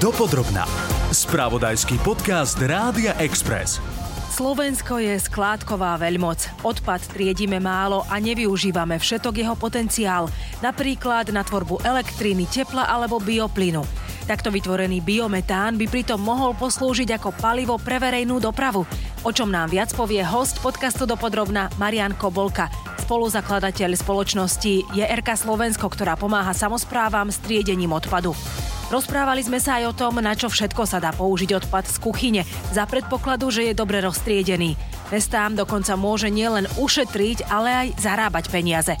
Dopodrobná. Spravodajský podcast Rádia Express. Slovensko je skládková veľmoc. Odpad triedime málo a nevyužívame všetok jeho potenciál, napríklad na tvorbu elektriny, tepla alebo bioplynu. Takto vytvorený biometán by pritom mohol poslúžiť ako palivo pre verejnú dopravu. O čom nám viac povie host podcastu Dopodrobna Marian Kobolka, spoluzakladateľ spoločnosti JRK Slovensko, ktorá pomáha samozprávam s triedením odpadu. Rozprávali sme sa aj o tom, na čo všetko sa dá použiť odpad z kuchyne, za predpokladu, že je dobre roztriedený. Mestám dokonca môže nielen ušetriť, ale aj zarábať peniaze.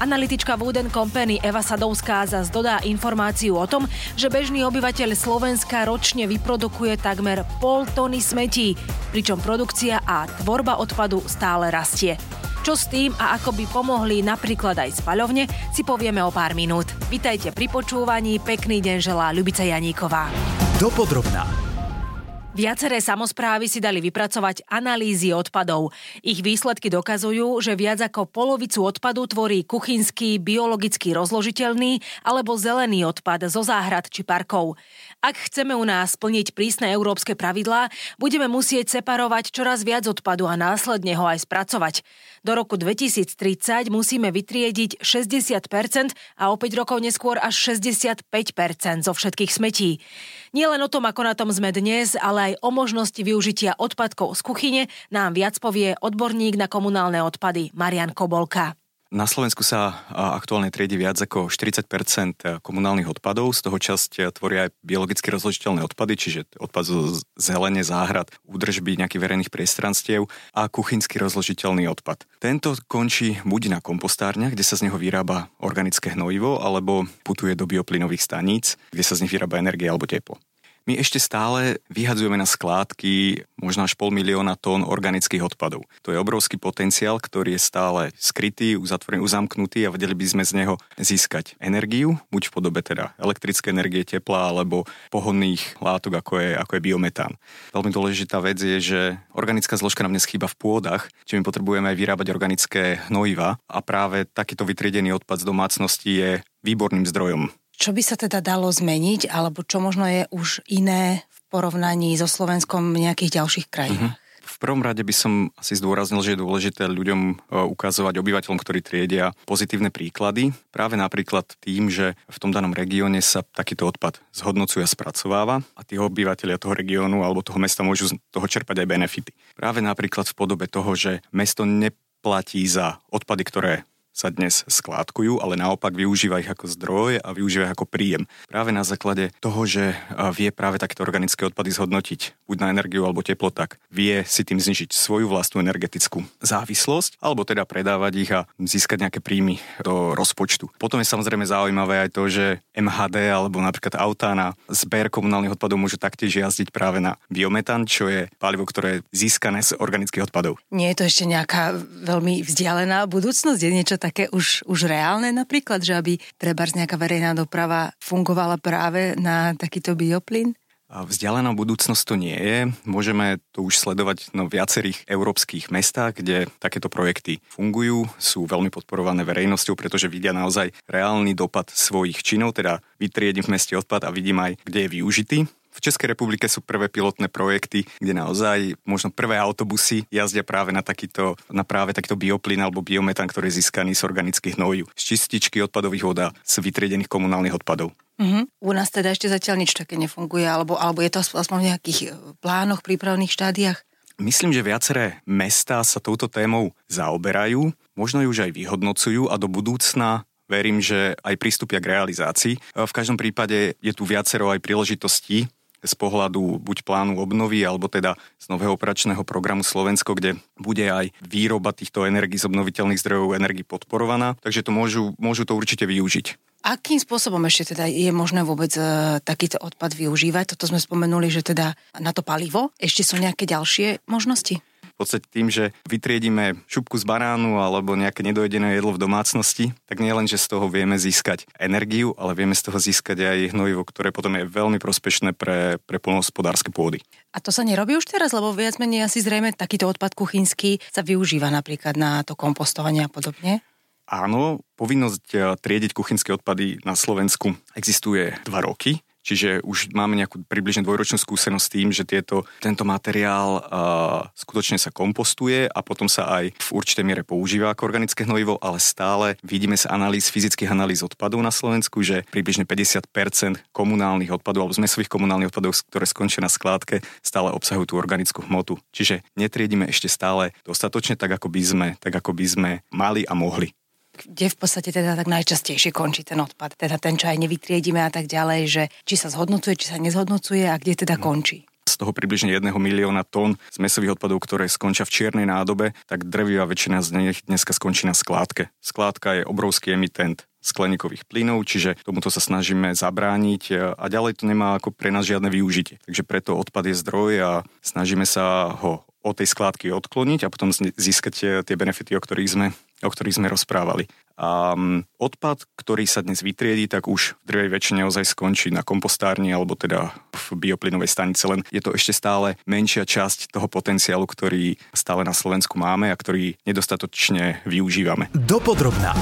Analytička Wooden Company Eva Sadovská zas dodá informáciu o tom, že bežný obyvateľ Slovenska ročne vyprodukuje takmer pol tony smetí, pričom produkcia a tvorba odpadu stále rastie. Čo s tým a ako by pomohli napríklad aj spaľovne, si povieme o pár minút. Vítajte pri počúvaní, pekný deň želá Ľubica Janíková. Dopodrobná. Viaceré samozprávy si dali vypracovať analýzy odpadov. Ich výsledky dokazujú, že viac ako polovicu odpadu tvorí kuchynský, biologicky rozložiteľný alebo zelený odpad zo záhrad či parkov. Ak chceme u nás splniť prísne európske pravidlá, budeme musieť separovať čoraz viac odpadu a následne ho aj spracovať. Do roku 2030 musíme vytriediť 60% a o 5 rokov neskôr až 65% zo všetkých smetí. Nie len o tom, ako na tom sme dnes, ale aj o možnosti využitia odpadkov z kuchyne nám viac povie odborník na komunálne odpady Marian Kobolka. Na Slovensku sa aktuálne triedi viac ako 40% komunálnych odpadov, z toho časť tvoria aj biologicky rozložiteľné odpady, čiže odpad zo zelene, záhrad, údržby nejakých verejných priestranstiev a kuchynsky rozložiteľný odpad. Tento končí buď na kompostárniach, kde sa z neho vyrába organické hnojivo, alebo putuje do bioplynových staníc, kde sa z nich vyrába energia alebo teplo. My ešte stále vyhadzujeme na skládky možno až pol milióna tón organických odpadov. To je obrovský potenciál, ktorý je stále skrytý, uzatvorený, uzamknutý a vedeli by sme z neho získať energiu, buď v podobe teda elektrické energie, tepla alebo pohodných látok, ako je, ako je biometán. Veľmi dôležitá vec je, že organická zložka nám dnes chýba v pôdach, čiže my potrebujeme aj vyrábať organické hnojiva a práve takýto vytriedený odpad z domácnosti je výborným zdrojom čo by sa teda dalo zmeniť, alebo čo možno je už iné v porovnaní so Slovenskom v nejakých ďalších krajinách? Uh-huh. V prvom rade by som asi zdôraznil, že je dôležité ľuďom e, ukazovať obyvateľom, ktorí triedia pozitívne príklady. Práve napríklad tým, že v tom danom regióne sa takýto odpad zhodnocuje a spracováva a tí obyvateľia toho regiónu alebo toho mesta môžu z toho čerpať aj benefity. Práve napríklad v podobe toho, že mesto neplatí za odpady, ktoré sa dnes skládkujú, ale naopak využíva ich ako zdroj a využíva ich ako príjem. Práve na základe toho, že vie práve takéto organické odpady zhodnotiť buď na energiu alebo teplo, tak vie si tým znižiť svoju vlastnú energetickú závislosť, alebo teda predávať ich a získať nejaké príjmy do rozpočtu. Potom je samozrejme zaujímavé aj to, že MHD alebo napríklad autá na zber komunálnych odpadov môžu taktiež jazdiť práve na biometán, čo je palivo, ktoré je získané z organických odpadov. Nie je to ešte nejaká veľmi vzdialená budúcnosť? Je niečo také už, už reálne napríklad, že aby treba nejaká verejná doprava fungovala práve na takýto bioplyn? Vzdialená budúcnosť to nie je. Môžeme to už sledovať no viacerých európskych mestách, kde takéto projekty fungujú, sú veľmi podporované verejnosťou, pretože vidia naozaj reálny dopad svojich činov, teda vytriedím v meste odpad a vidím aj, kde je využitý. V Českej republike sú prvé pilotné projekty, kde naozaj možno prvé autobusy jazdia práve na, takýto, na práve takýto bioplyn alebo biometán, ktorý je získaný z organických hnojív, z čističky odpadových voda, z vytriedených komunálnych odpadov. Uh-huh. U nás teda ešte zatiaľ nič také nefunguje, alebo, alebo je to aspoň v nejakých e, plánoch, prípravných štádiách? Myslím, že viaceré mestá sa touto témou zaoberajú, možno ju už aj vyhodnocujú a do budúcna verím, že aj pristúpia k realizácii. E, v každom prípade je tu viacero aj príležitostí z pohľadu buď plánu obnovy, alebo teda z nového operačného programu Slovensko, kde bude aj výroba týchto energií z obnoviteľných zdrojov energii podporovaná, takže to môžu, môžu to určite využiť. Akým spôsobom ešte teda je možné vôbec e, takýto odpad využívať? Toto sme spomenuli, že teda na to palivo. Ešte sú nejaké ďalšie možnosti? Podstate tým, že vytriedíme šupku z baránu alebo nejaké nedojedené jedlo v domácnosti, tak nie len, že z toho vieme získať energiu, ale vieme z toho získať aj hnojivo, ktoré potom je veľmi prospešné pre, pre polnohospodárske pôdy. A to sa nerobí už teraz, lebo viac menej asi zrejme takýto odpad kuchynský sa využíva napríklad na to kompostovanie a podobne? Áno, povinnosť triediť kuchynské odpady na Slovensku existuje dva roky. Čiže už máme nejakú približne dvojročnú skúsenosť s tým, že tieto, tento materiál uh, skutočne sa kompostuje a potom sa aj v určitej miere používa ako organické hnojivo, ale stále vidíme sa analýz, fyzických analýz odpadov na Slovensku, že približne 50% komunálnych odpadov alebo zmesových komunálnych odpadov, ktoré skončia na skládke, stále obsahujú tú organickú hmotu. Čiže netriedime ešte stále dostatočne tak, ako by sme, tak ako by sme mali a mohli kde v podstate teda tak najčastejšie končí ten odpad, teda ten, čo aj nevytriedíme a tak ďalej, že či sa zhodnocuje, či sa nezhodnocuje a kde teda končí z toho približne 1 milióna tón zmesových odpadov, ktoré skončia v čiernej nádobe, tak drevivá väčšina z nich dneska skončí na skládke. Skládka je obrovský emitent skleníkových plynov, čiže tomuto sa snažíme zabrániť a ďalej to nemá ako pre nás žiadne využitie. Takže preto odpad je zdroj a snažíme sa ho od tej skládky odkloniť a potom získať tie benefity, o ktorých sme, o ktorých sme rozprávali. A odpad, ktorý sa dnes vytriedí, tak už v drvej väčšine ozaj skončí na kompostárni alebo teda v bioplynovej stanice, len je to ešte stále menšia časť toho potenciálu, ktorý stále na Slovensku máme a ktorý nedostatočne využívame. Dopodrobná.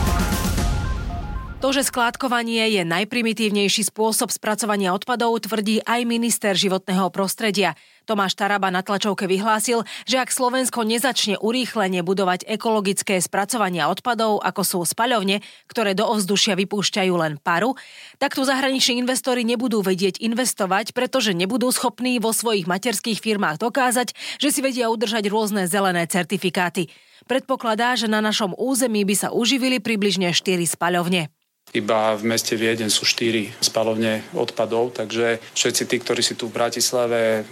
To, že skládkovanie je najprimitívnejší spôsob spracovania odpadov, tvrdí aj minister životného prostredia. Tomáš Taraba na tlačovke vyhlásil, že ak Slovensko nezačne urýchlenie budovať ekologické spracovania odpadov, ako sú spaľovne, ktoré do ovzdušia vypúšťajú len paru, tak tu zahraniční investori nebudú vedieť investovať, pretože nebudú schopní vo svojich materských firmách dokázať, že si vedia udržať rôzne zelené certifikáty. Predpokladá, že na našom území by sa uživili približne 4 spaľovne. Iba v meste Vieden sú štyri spalovne odpadov, takže všetci tí, ktorí si tu v Bratislave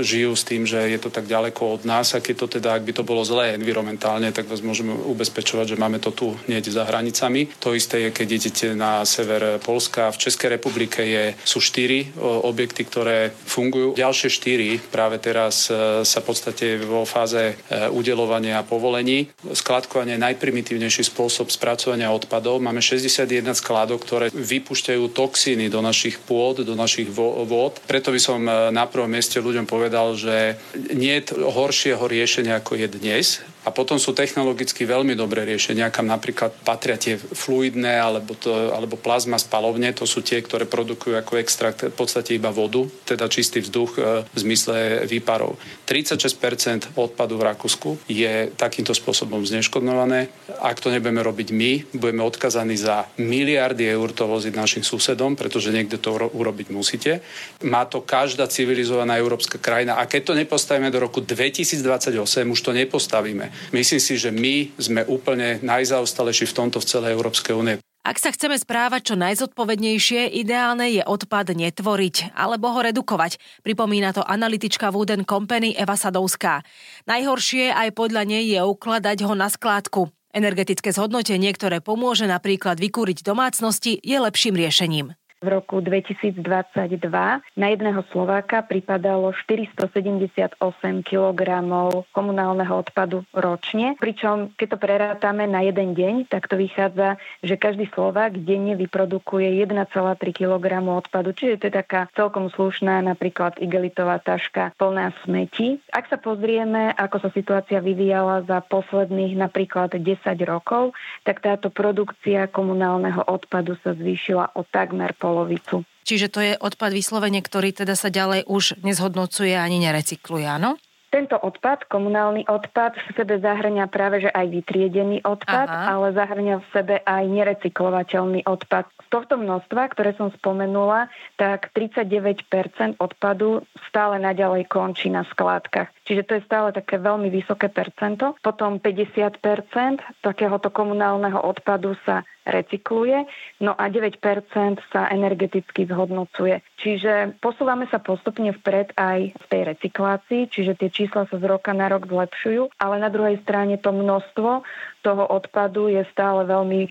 žijú s tým, že je to tak ďaleko od nás a keď to teda, ak by to bolo zlé environmentálne, tak vás môžeme ubezpečovať, že máme to tu hneď za hranicami. To isté je, keď idete na sever Polska. V Českej republike je, sú štyri objekty, ktoré fungujú. Ďalšie štyri práve teraz e, sa v podstate vo fáze e, udelovania povolení. Skladkovanie je najprimitívnejší spôsob spracovania odpadov. Máme 61 11 skladok, ktoré vypúšťajú toxíny do našich pôd, do našich vôd. Preto by som e, na prvom mieste ľuďom povedal, že nie je horšieho riešenia, ako je dnes. A potom sú technologicky veľmi dobré riešenia, kam napríklad patria tie fluidné alebo, to, alebo plazma spalovne, to sú tie, ktoré produkujú ako extrakt v podstate iba vodu, teda čistý vzduch e, v zmysle výparov. 36% odpadu v Rakúsku je takýmto spôsobom zneškodňované. Ak to nebudeme robiť my, budeme odkazaní za miliardy eur to voziť našim susedom, pretože niekde to urobiť musíte. Má to každá civilizovaná európska krajina a keď to nepostavíme do roku 2028, už to nepostavíme. Myslím si, že my sme úplne najzaostalejší v tomto v celej Európskej únie. Ak sa chceme správať čo najzodpovednejšie, ideálne je odpad netvoriť alebo ho redukovať, pripomína to analytička Wooden Company Eva Sadovská. Najhoršie aj podľa nej je ukladať ho na skládku. Energetické zhodnotenie, ktoré pomôže napríklad vykúriť domácnosti, je lepším riešením. V roku 2022 na jedného Slováka pripadalo 478 kg komunálneho odpadu ročne, pričom keď to prerátame na jeden deň, tak to vychádza, že každý Slovák denne vyprodukuje 1,3 kg odpadu, čiže to je taká celkom slušná napríklad igelitová taška plná smeti. Ak sa pozrieme, ako sa situácia vyvíjala za posledných napríklad 10 rokov, tak táto produkcia komunálneho odpadu sa zvýšila o takmer pol polovicu. Čiže to je odpad vyslovene, ktorý teda sa ďalej už nezhodnocuje ani nerecykluje, áno? Tento odpad, komunálny odpad, v sebe zahrňa práve že aj vytriedený odpad, Aha. ale zahrňa v sebe aj nerecyklovateľný odpad. Z tohto množstva, ktoré som spomenula, tak 39% odpadu stále naďalej končí na skládkach. Čiže to je stále také veľmi vysoké percento. Potom 50% takéhoto komunálneho odpadu sa recykluje, no a 9% sa energeticky zhodnocuje. Čiže posúvame sa postupne vpred aj v tej recyklácii, čiže tie čísla sa z roka na rok zlepšujú, ale na druhej strane to množstvo toho odpadu je stále veľmi e,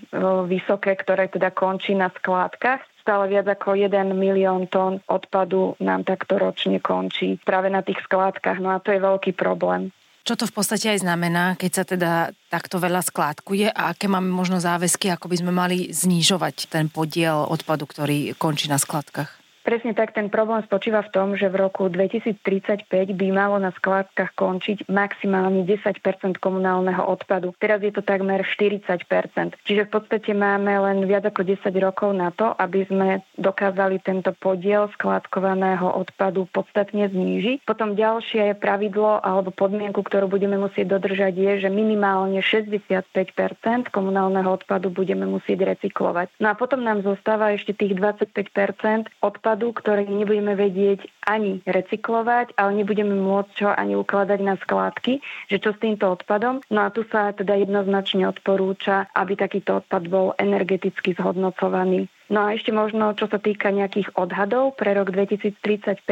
vysoké, ktoré teda končí na skládkach stále viac ako 1 milión tón odpadu nám takto ročne končí práve na tých skládkach. No a to je veľký problém. Čo to v podstate aj znamená, keď sa teda takto veľa skládkuje a aké máme možno záväzky, ako by sme mali znižovať ten podiel odpadu, ktorý končí na skladkách? Presne tak, ten problém spočíva v tom, že v roku 2035 by malo na skládkach končiť maximálne 10% komunálneho odpadu. Teraz je to takmer 40% Čiže v podstate máme len viac ako 10 rokov na to, aby sme dokázali tento podiel skládkovaného odpadu podstatne znížiť. Potom ďalšie pravidlo alebo podmienku, ktorú budeme musieť dodržať je, že minimálne 65% komunálneho odpadu budeme musieť recyklovať. No a potom nám zostáva ešte tých 25% odpadu odpadu, ktoré nebudeme vedieť ani recyklovať, ale nebudeme môcť čo ani ukladať na skládky, že čo s týmto odpadom. No a tu sa teda jednoznačne odporúča, aby takýto odpad bol energeticky zhodnocovaný. No a ešte možno, čo sa týka nejakých odhadov pre rok 2035,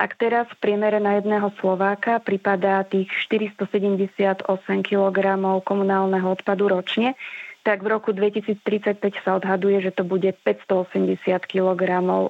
ak teraz v priemere na jedného Slováka pripadá tých 478 kg komunálneho odpadu ročne, tak v roku 2035 sa odhaduje, že to bude 580 kg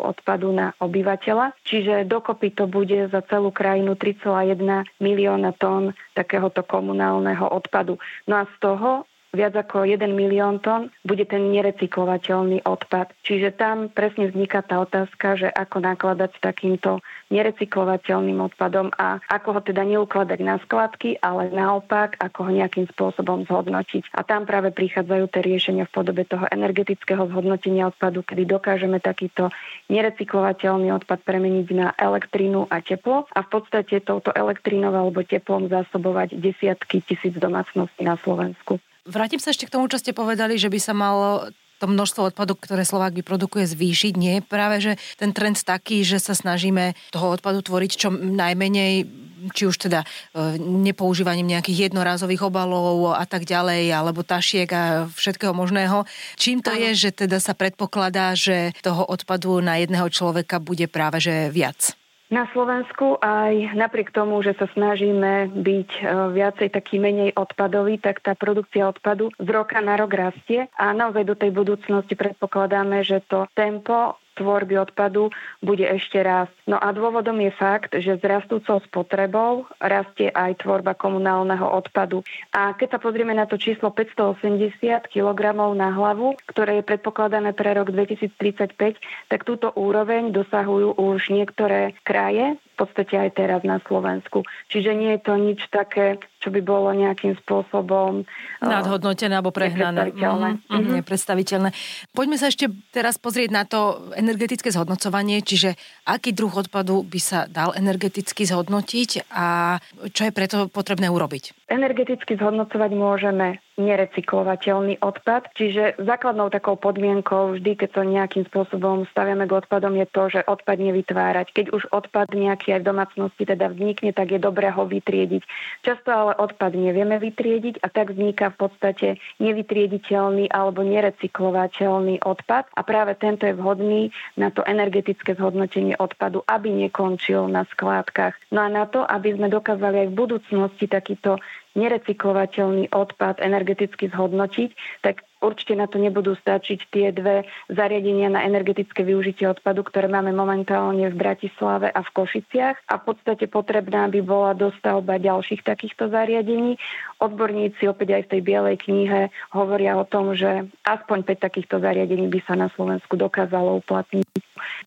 odpadu na obyvateľa. Čiže dokopy to bude za celú krajinu 3,1 milióna tón takéhoto komunálneho odpadu. No a z toho viac ako 1 milión tón bude ten nerecyklovateľný odpad. Čiže tam presne vzniká tá otázka, že ako nakladať s takýmto nerecyklovateľným odpadom a ako ho teda neukladať na skladky, ale naopak, ako ho nejakým spôsobom zhodnotiť. A tam práve prichádzajú tie riešenia v podobe toho energetického zhodnotenia odpadu, kedy dokážeme takýto nerecyklovateľný odpad premeniť na elektrínu a teplo a v podstate touto elektrínou alebo teplom zásobovať desiatky tisíc domácností na Slovensku. Vrátim sa ešte k tomu, čo ste povedali, že by sa malo to množstvo odpadu, ktoré Slovák vyprodukuje, zvýšiť. Nie je práve, že ten trend taký, že sa snažíme toho odpadu tvoriť čo najmenej, či už teda e, nepoužívaním nejakých jednorázových obalov a tak ďalej, alebo tašiek a všetkého možného. Čím to je, že teda sa predpokladá, že toho odpadu na jedného človeka bude práve že viac? Na Slovensku aj napriek tomu, že sa snažíme byť e, viacej taký menej odpadový, tak tá produkcia odpadu z roka na rok rastie. A naozaj do tej budúcnosti predpokladáme, že to tempo tvorby odpadu bude ešte raz. No a dôvodom je fakt, že s rastúcou spotrebou rastie aj tvorba komunálneho odpadu. A keď sa pozrieme na to číslo 580 kg na hlavu, ktoré je predpokladané pre rok 2035, tak túto úroveň dosahujú už niektoré kraje, podstate aj teraz na Slovensku. Čiže nie je to nič také, čo by bolo nejakým spôsobom eh, nadhodnotené alebo prehnané. Nepredstaviteľné. Mm-hmm. Nepredstaviteľné. Poďme sa ešte teraz pozrieť na to energetické zhodnocovanie, čiže aký druh odpadu by sa dal energeticky zhodnotiť a čo je preto potrebné urobiť? Energeticky zhodnocovať môžeme nerecyklovateľný odpad. Čiže základnou takou podmienkou vždy, keď to nejakým spôsobom staviame k odpadom, je to, že odpad nevytvárať. Keď už odpad nejaký aj v domácnosti teda vznikne, tak je dobré ho vytriediť. Často ale odpad nevieme vytriediť a tak vzniká v podstate nevytriediteľný alebo nerecyklovateľný odpad a práve tento je vhodný na to energetické zhodnotenie odpadu, aby nekončil na skládkach. No a na to, aby sme dokázali aj v budúcnosti takýto nerecyklovateľný odpad energeticky zhodnotiť, tak určite na to nebudú stačiť tie dve zariadenia na energetické využitie odpadu, ktoré máme momentálne v Bratislave a v Košiciach. A v podstate potrebná by bola dostavba ďalších takýchto zariadení. Odborníci opäť aj v tej bielej knihe hovoria o tom, že aspoň 5 takýchto zariadení by sa na Slovensku dokázalo uplatniť.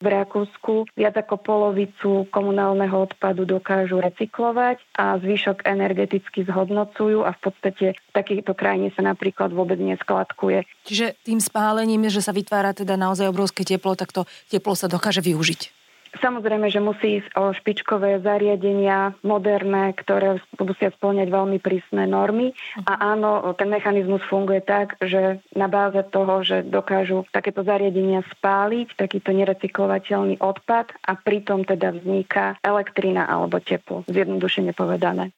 V Rakúsku viac ako polovicu komunálneho odpadu dokážu recyklovať a zvyšok energeticky zhodnocujú a v podstate v takýchto krajine sa napríklad vôbec neskladkujú opakuje. Čiže tým spálením, že sa vytvára teda naozaj obrovské teplo, tak to teplo sa dokáže využiť. Samozrejme, že musí ísť o špičkové zariadenia, moderné, ktoré musia splňať veľmi prísne normy. A áno, ten mechanizmus funguje tak, že na báze toho, že dokážu takéto zariadenia spáliť, takýto nerecyklovateľný odpad a pritom teda vzniká elektrina alebo teplo, zjednodušene povedané.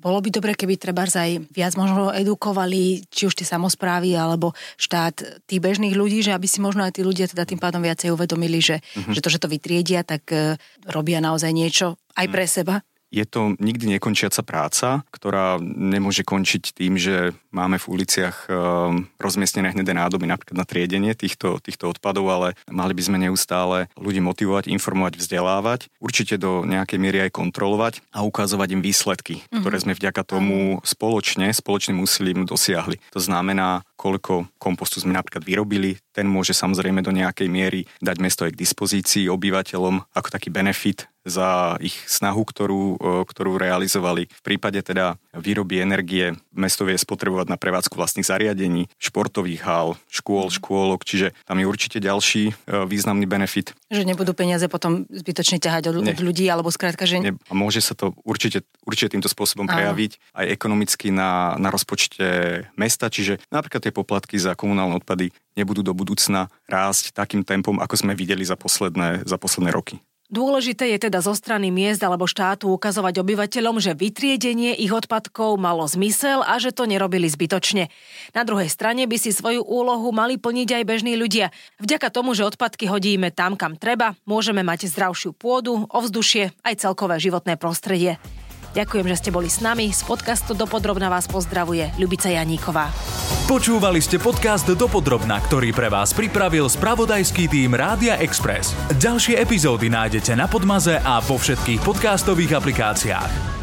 Bolo by dobre, keby treba aj viac možno edukovali, či už tie samozprávy alebo štát tých bežných ľudí, že aby si možno aj tí ľudia teda tým pádom viacej uvedomili, že, mm-hmm. že to, že to vytriedia, tak uh, robia naozaj niečo aj pre mm. seba je to nikdy nekončiaca práca, ktorá nemôže končiť tým, že máme v uliciach ehm, rozmiestnené hnedé nádoby napríklad na triedenie týchto, týchto odpadov, ale mali by sme neustále ľudí motivovať, informovať, vzdelávať, určite do nejakej miery aj kontrolovať a ukazovať im výsledky, mm-hmm. ktoré sme vďaka tomu spoločne, spoločným úsilím dosiahli. To znamená, koľko kompostu sme napríklad vyrobili, ten môže samozrejme do nejakej miery dať mesto aj k dispozícii obyvateľom ako taký benefit za ich snahu, ktorú, ktorú realizovali. V prípade teda výroby energie mesto vie spotrebovať na prevádzku vlastných zariadení, športových hál, škôl, škôlok, čiže tam je určite ďalší významný benefit. Že nebudú peniaze potom zbytočne ťahať od, od ľudí, alebo skrátka, že... Ne, a môže sa to určite, určite týmto spôsobom Áno. prejaviť aj ekonomicky na, na rozpočte mesta, čiže napríklad tie poplatky za komunálne odpady nebudú do budúcna rásť takým tempom, ako sme videli za posledné, za posledné roky. Dôležité je teda zo strany miest alebo štátu ukazovať obyvateľom, že vytriedenie ich odpadkov malo zmysel a že to nerobili zbytočne. Na druhej strane by si svoju úlohu mali plniť aj bežní ľudia. Vďaka tomu, že odpadky hodíme tam, kam treba, môžeme mať zdravšiu pôdu, ovzdušie aj celkové životné prostredie. Ďakujem, že ste boli s nami. Z podcastu Dopodrobna vás pozdravuje Ľubica Janíková. Počúvali ste podcast Dopodrobna, ktorý pre vás pripravil spravodajský tým Rádia Express. Ďalšie epizódy nájdete na Podmaze a vo všetkých podcastových aplikáciách.